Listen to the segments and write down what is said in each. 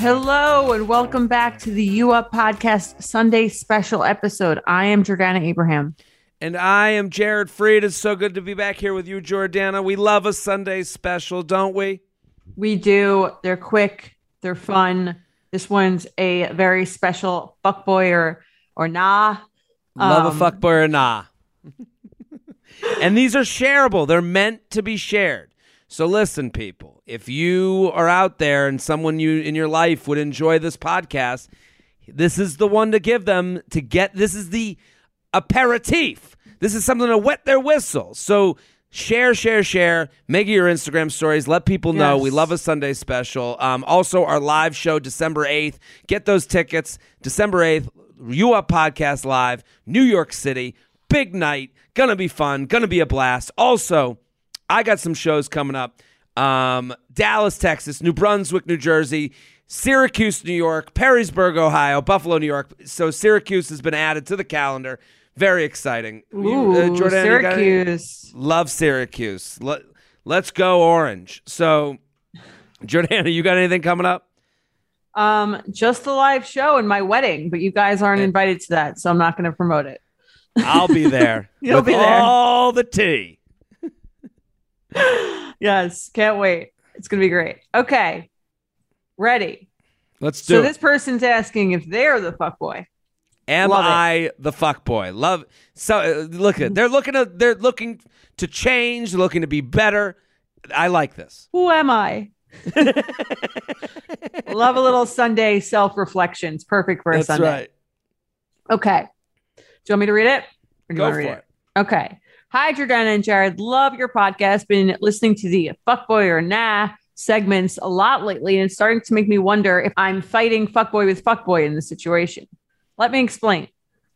Hello and welcome back to the U Up Podcast Sunday special episode. I am Jordana Abraham. And I am Jared Freid. It's so good to be back here with you, Jordana. We love a Sunday special, don't we? We do. They're quick, they're fun. This one's a very special fuckboy or or nah. Love Um, a fuckboy or nah. and these are shareable. They're meant to be shared. So listen, people, if you are out there and someone you in your life would enjoy this podcast, this is the one to give them to get this is the aperitif. This is something to wet their whistle. So share, share, share. Make it your Instagram stories. Let people know Yes. we love a Sunday special. Um, also, our live show December eighth. Get those tickets. December eighth. You Up Podcast Live, New York City. Big night. Gonna be fun. Gonna be a blast. Also, I got some shows coming up. Um, Dallas, Texas, New Brunswick, New Jersey, Syracuse, New York, Perrysburg, Ohio, Buffalo, New York. So Syracuse has been added to the calendar. Very exciting. You- Ooh, uh, Jordan, you Syracuse. Love Syracuse. Let, let's go orange. So, Jordana, you got anything coming up? Um, just the live show and my wedding, but you guys aren't invited to that, so I'm not going to promote it. I'll be there. You'll be there. All the tea. yes, can't wait. It's going to be great. Okay, ready. Let's do So it. this person's asking if they're the fuck boy. Am Love it. I the fuck boy? Love. So uh, look at they're looking to they're looking to change, looking to be better. I like this. Who am I? Love a little Sunday self reflection. It's perfect for a That's Sunday. right. Okay. Do you want me to read it? Or do you Go want for to read it. Okay. Hi, Jordana and Jared. Love your podcast. Been listening to the fuckboy or nah segments a lot lately, and it's starting to make me wonder if I'm fighting fuckboy with fuckboy in this situation. Let me explain.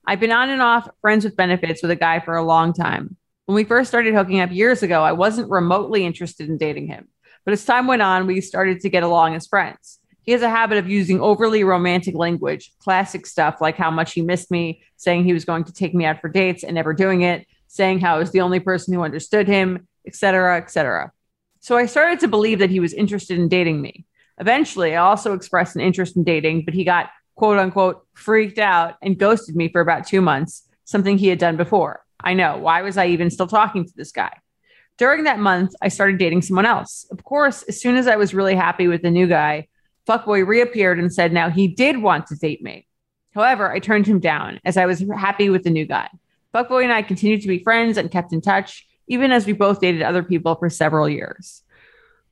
I've been on and off friends with benefits with a guy for a long time. When we first started hooking up years ago, I wasn't remotely interested in dating him. But as time went on, we started to get along as friends. He has a habit of using overly romantic language, classic stuff like how much he missed me, saying he was going to take me out for dates and never doing it, saying how I was the only person who understood him, etc., etc. So I started to believe that he was interested in dating me. Eventually, I also expressed an interest in dating, but he got quote unquote freaked out and ghosted me for about two months, something he had done before. I know. Why was I even still talking to this guy? During that month, I started dating someone else. Of course, as soon as I was really happy with the new guy, Fuckboy reappeared and said now he did want to date me. However, I turned him down as I was happy with the new guy. Fuckboy and I continued to be friends and kept in touch, even as we both dated other people for several years.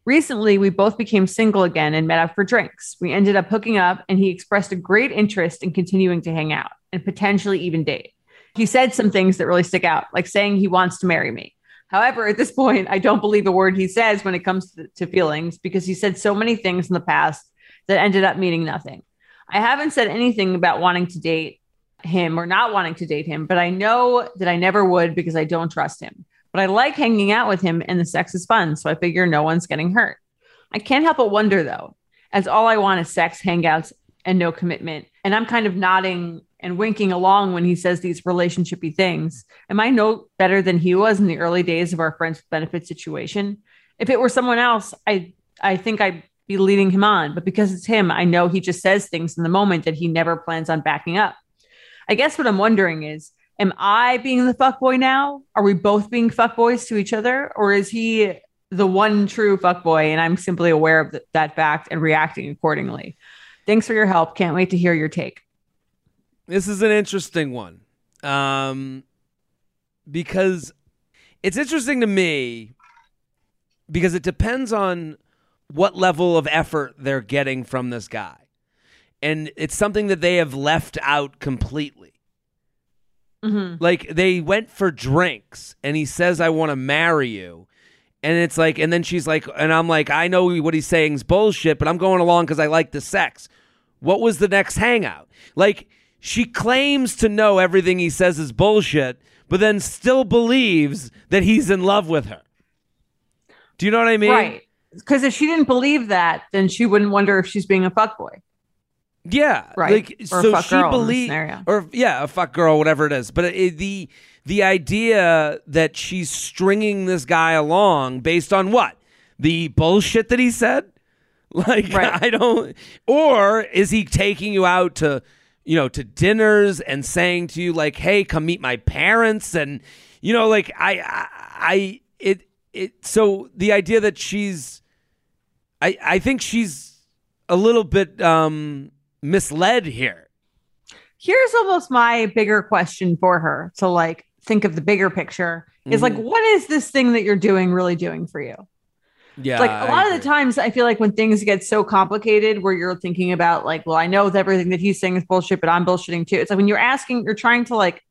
Recently, we both became single again and met up for drinks. We ended up hooking up, and he expressed a great interest in continuing to hang out and potentially even date. He said some things that really stick out, like saying he wants to marry me. However, at this point, I don't believe a word he says when it comes to feelings because he said so many things in the past that ended up meaning nothing. I haven't said anything about wanting to date him or not wanting to date him, but I know that I never would because I don't trust him. But I like hanging out with him and the sex is fun, so I figure no one's getting hurt. I can't help but wonder though, as all I want is sex, hangouts, and no commitment. And I'm kind of nodding and winking along when he says these relationshipy things. Am I no better than he was in the early days of our friends with benefit situation? If it were someone else, I I think I'd be leading him on, but because it's him, I know he just says things in the moment that he never plans on backing up. I guess what I'm wondering is, am I being the fuckboy now? Are we both being fuckboys to each other? Or is he the one true fuckboy and I'm simply aware of th- that fact and reacting accordingly? Thanks for your help. Can't wait to hear your take. This is an interesting one. Um, because it's interesting to me because it depends on what level of effort they're getting from this guy. And it's something that they have left out completely. Mhm. Like they went for drinks and he says, I want to marry you. And it's like, and then she's like, and I'm like, I know what he's saying is bullshit, but I'm going along because I like the sex. What was the next hangout? Like, she claims to know everything he says is bullshit, but then still believes that he's in love with her. Do you know what I mean? Right. Because if she didn't believe that, then she wouldn't wonder if she's being a fuckboy. Yeah, Right. Like Or so, fuck she believes, or yeah, a fuck girl, whatever it is. But it, the the idea that she's stringing this guy along based on what the bullshit that he said, like Right. I don't, or is he taking you out to, you know, to dinners and saying to you like, hey, come meet my parents, and you know, like I, I, I it, it. So the idea that she's, I, I think she's a little bit um misled here. Here's almost my bigger question for her to like think of the bigger picture is like, Mhm. what is this thing that you're doing really doing for you? Yeah, like a lot of the times i feel like when things get so complicated where you're thinking about like well i know that everything that he's saying is bullshit but i'm bullshitting too it's like when you're asking you're trying to like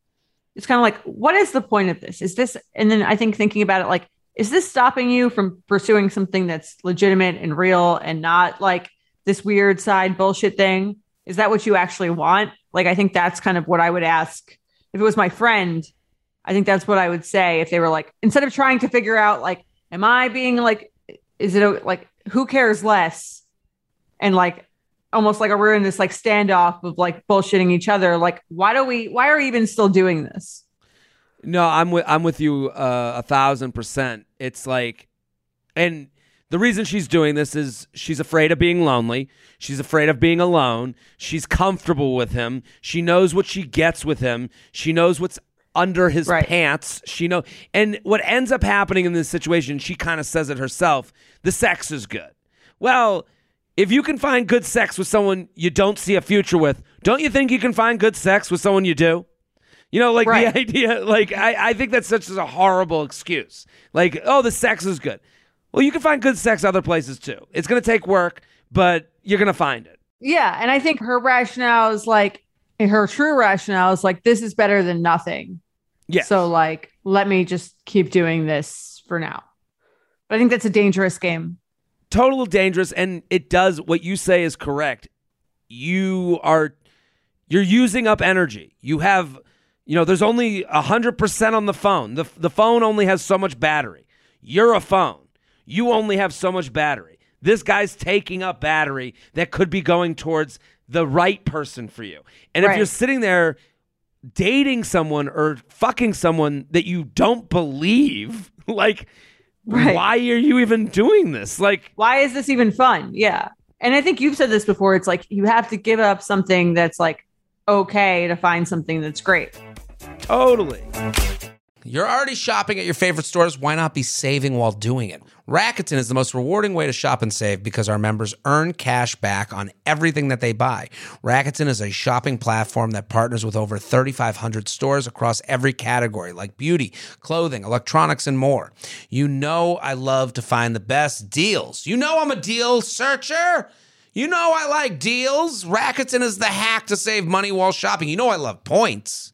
it's kind of like what is the point of this is this and then i think thinking about it like is this stopping you from pursuing something that's legitimate and real and not like this weird side bullshit thing is that what you actually want? Like i think that's kind of what i would ask. If it was my friend i think that's what i would say if they were like instead of trying to figure out like am i being like is it a, like who cares less? And like almost like we're in this like standoff of like bullshitting each other. Like why do we why are we even still doing this? No, I'm with I'm with you uh, a thousand percent. It's like, and the reason she's doing this is she's afraid of being lonely. She's afraid of being alone. She's comfortable with him. She knows what she gets with him. She knows what's under his Right. pants. She know, and what ends up happening in this situation, she kind of says it herself. The sex is good. Well, if you can find good sex with someone you don't see a future with, don't you think you can find good sex with someone you do? You know, like Right. the idea, like I, I think that's such a horrible excuse. Like, oh, the sex is good. Well, you can find good sex other places too. It's gonna take work, but you're gonna find it. yeah and i think her rationale is like her true rationale is like this is better than nothing. Yeah. so like let me just keep doing this for now. But i think that's a dangerous game. Total dangerous and it does what you say is correct. You are you're using up energy. You have you know there's only 100% on the phone. The, the phone only has so much battery. You're a phone you only have so much battery this guy's taking up battery that could be going towards the right person for you and if you're sitting there dating someone or fucking someone that you don't believe like Right. why are you even doing this like why is this even fun? Yeah. And I think you've said this before. It's like you have to give up something that's like okay to find something that's great. Totally. You're already shopping at your favorite stores. Why not be saving while doing it? Rakuten is the most rewarding way to shop and save because our members earn cash back on everything that they buy. Rakuten is a shopping platform that partners with over 3,500 stores across every category like beauty, clothing, electronics, and more. You know, I love to find the best deals. You know, I'm a deal searcher. You know, I like deals. Rakuten is the hack to save money while shopping. You know, I love points.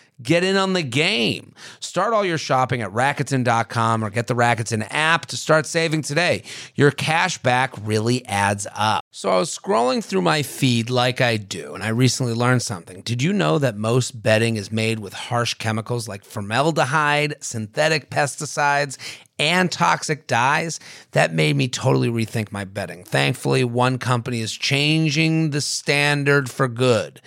Get in on the game. Start all your shopping at Rakuten.com or get the Rakuten app to start saving today. Your cash back really adds up. So I was scrolling through my feed like I do, and I recently learned something. Did you know that most bedding is made with harsh chemicals like formaldehyde, synthetic pesticides, and toxic dyes? That made me totally rethink my bedding. Thankfully, one company is changing the standard for good.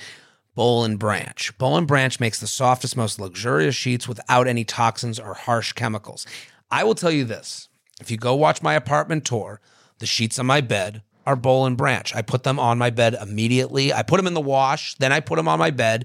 Boll and Branch. Boll and Branch makes the softest, most luxurious sheets without any toxins or harsh chemicals. I will tell you this if you go watch my apartment tour, the sheets on my bed are Boll and Branch. I put them on my bed immediately. I put them in the wash, then I put them on my bed.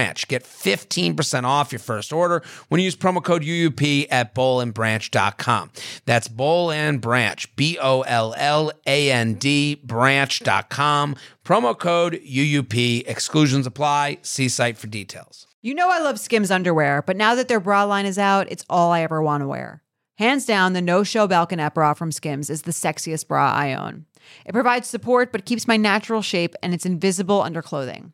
Branch. Get 15% off your first order when you use promo code UUP at bollandbranch.com. That's Boll and Branch, B O L L A N D, branch.com. Promo code UUP. Exclusions apply. See site for details. You know I love Skims underwear, but now that their bra line is out, it's all I ever want to wear. Hands down, the no show Balconette bra from Skims is the sexiest bra I own. It provides support but keeps my natural shape and it's invisible under clothing.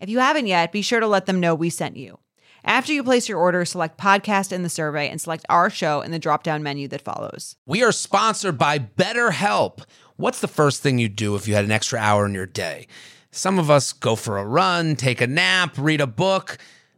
If you haven't yet, be sure to let them know we sent you. After you place your order, select podcast in the survey and select our show in the drop down menu that follows. We are sponsored by BetterHelp. What's the first thing you'd do if you had an extra hour in your day? Some of us go for a run, take a nap, read a book.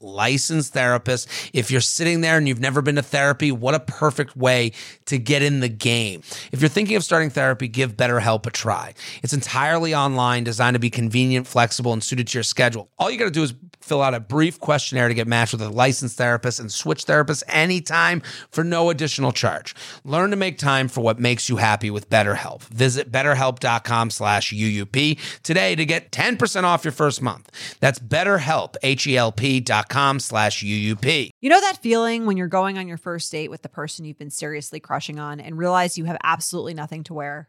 licensed therapist. If you're sitting there and you've never been to therapy, what a perfect way to get in the game. If you're thinking of starting therapy, give BetterHelp a try. It's entirely online, designed to be convenient, flexible, and suited to your schedule. All you got to do is fill out a brief questionnaire to get matched with a licensed therapist and switch therapists anytime for no additional charge. Learn to make time for what makes you happy with BetterHelp. Visit betterhelp.com slash UUP today to get 10% off your first month. That's betterhelp, H-E-L-P dot com slash UUP. You know that feeling when you're going on your first date with the person you've been seriously crushing on and realize you have absolutely nothing to wear?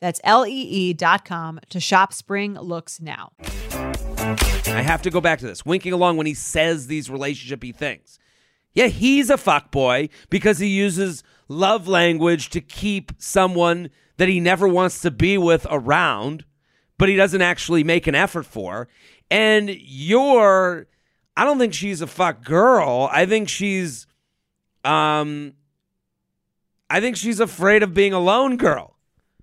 That's lee.com to shop spring looks now. I have to go back to this. Winking along when he says these relationshipy things. Yeah, he's a fuck boy because he uses love language to keep someone that he never wants to be with around but he doesn't actually make an effort for. And you're, I don't think she's a fuck girl. I think she's, um, I think she's afraid of being alone girl.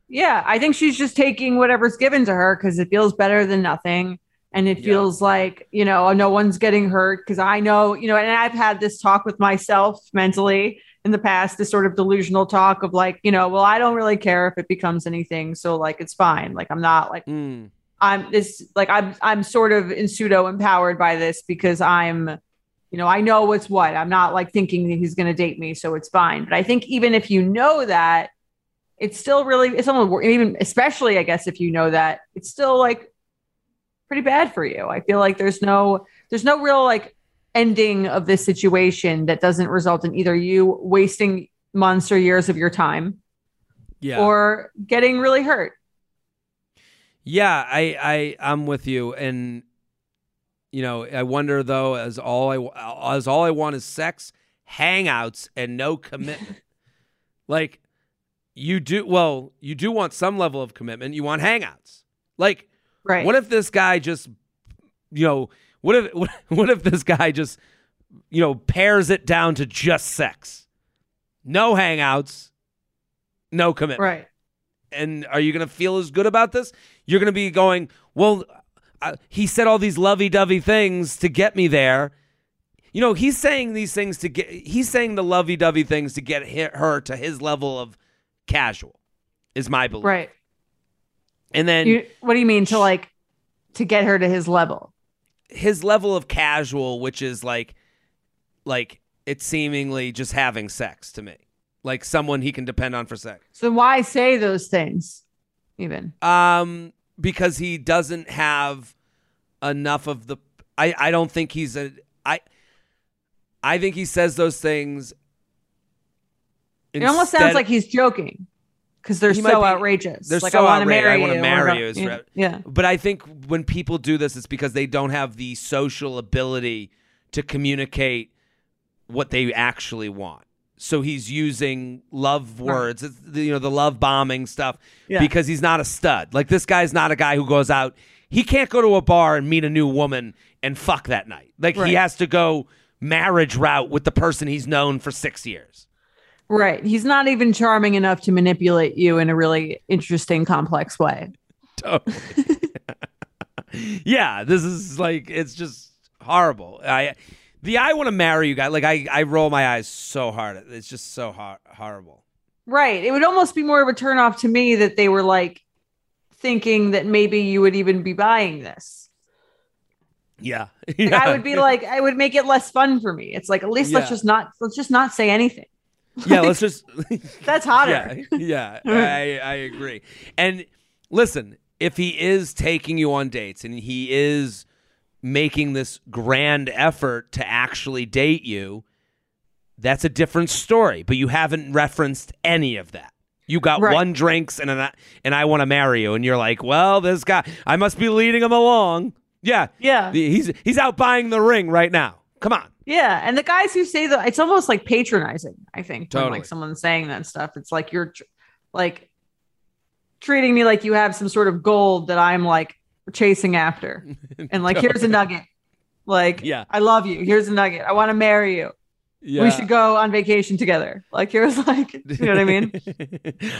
Yeah, I think she's just taking whatever's given to her because it feels better than nothing. And it feels like, you know, no one's getting hurt because I know, you know, and I've had this talk with myself mentally in the past this sort of delusional talk of like, you know, well, I don't really care if it becomes anything, so like it's fine. Like I'm not like Mm. I'm this like I'm I'm sort of in pseudo empowered by this because I'm you know I know what's what. I'm not like thinking that he's going to date me, so it's fine. But I think even if you know that, it's still really it's almost even especially I guess if you know that it's still like pretty bad for you. I feel like there's no there's no real like ending of this situation that doesn't result in either you wasting months or years of your time Yeah. or getting really hurt. Yeah, I, I I'm with you, and you know, I wonder though, as all I as all I want is sex, hangouts, and no commitment. like you do, well, you do want some level of commitment. You want hangouts. Like, Right. what if this guy just, you know, what if what, what if this guy just, you know, pares it down to just sex, no hangouts, no commitment right. and are you going to feel as good about this? You're going to be going, well, uh, he said all these lovey-dovey things to get me there. You know, he's saying these things to get. He's saying the lovey-dovey things to get her to his level of casual. Is my belief. Right. And then You, what do you mean to like to get her to his level? his level of casual, which is like, like it's seemingly just having sex to me, like someone he can depend on for sex. So why say those things? Even Um, because he doesn't have enough of the. I I don't think he's a. I. I think he says those things. It almost sounds like he's joking because they're so be- outrageous. they're like so I want to outrageous. I marry you. marry you yeah, But I think when people do this, it's because they don't have the social ability to communicate what they actually want. So he's using love words, the, you know, the love bombing stuff, Yeah. because he's not a stud. Like this guy's not a guy who goes out. He can't go to a bar and meet a new woman and fuck that night. Like Right. he has to go marriage route with the person he's known for six years. Right. He's not even charming enough to manipulate you in a really interesting, complex way. Totally. yeah, this is like it's just horrible. I the I want to marry you guy. Like I I roll my eyes so hard. It's just so hor- horrible. Right. It would almost be more of a turnoff to me that they were like thinking that maybe you would even be buying this. Yeah, Like, I would be like, I would make it less fun for me. It's like at least let's just not let's just not say anything. Yeah. Let's just That's hotter. yeah, yeah. I I agree. And listen, if he is taking you on dates and he is making this grand effort to actually date you, that's a different story. But you haven't referenced any of that. You got Right. one drinks and an, and I want to marry you, and you're like, well, this guy, I must be leading him along. Yeah, Yeah. He's he's out buying the ring right now. Come on. Yeah, and the guys who say that it's almost like patronizing. I think when Totally. like someone saying that stuff, it's like you're tr- like treating me like you have some sort of gold that I'm like chasing after, and like here's a nugget. Like, Yeah. I love you. Here's a nugget. I want to marry you. Yeah. We should go on vacation together. Like, here's like, you know what I mean?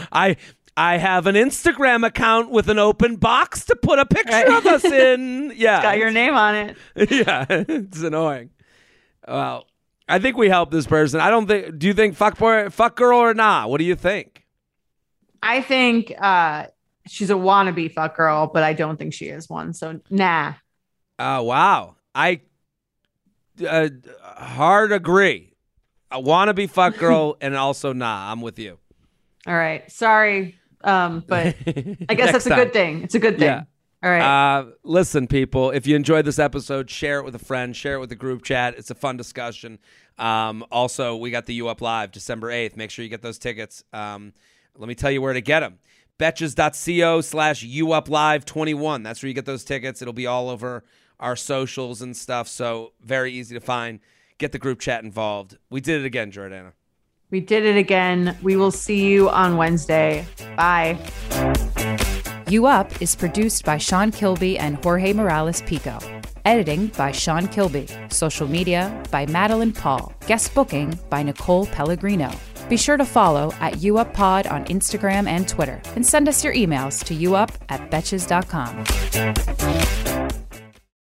I I have an Instagram account with an open box to put a picture Right. of us in. Yeah. Got your name on it. yeah. It's annoying. Well, I think we helped this person. I don't think do you think fuck boy fuck girl or nah? What do you think? I think uh she's a wannabe fuck girl, but I don't think she is one. So nah. Oh wow. I uh, hard agree. I want to be fuck girl and also nah. I'm with you. All right. Sorry. Um, but I guess that's a good thing. It's a good thing. Yeah. All right. Uh, listen, people, if you enjoyed this episode, share it with a friend, share it with the group chat. It's a fun discussion. Um, also, we got the U Up Live December 8th. Make sure you get those tickets. Um, let me tell you where to get them. Betches.co slash U Up Live 21. That's where you get those tickets. It'll be all over our socials and stuff. So, very easy to find. Get the group chat involved. We did it again, Jordana. we did it again. We will see you on Wednesday. Bye. You Up is produced by Sean Kilby and Jorge Morales Pico. Editing by Sean Kilby. Social media by Madeline Paul. Guest booking by Nicole Pellegrino. Be sure to follow at UUpPod on Instagram and Twitter. And send us your emails to youup at betches.com.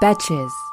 Betches.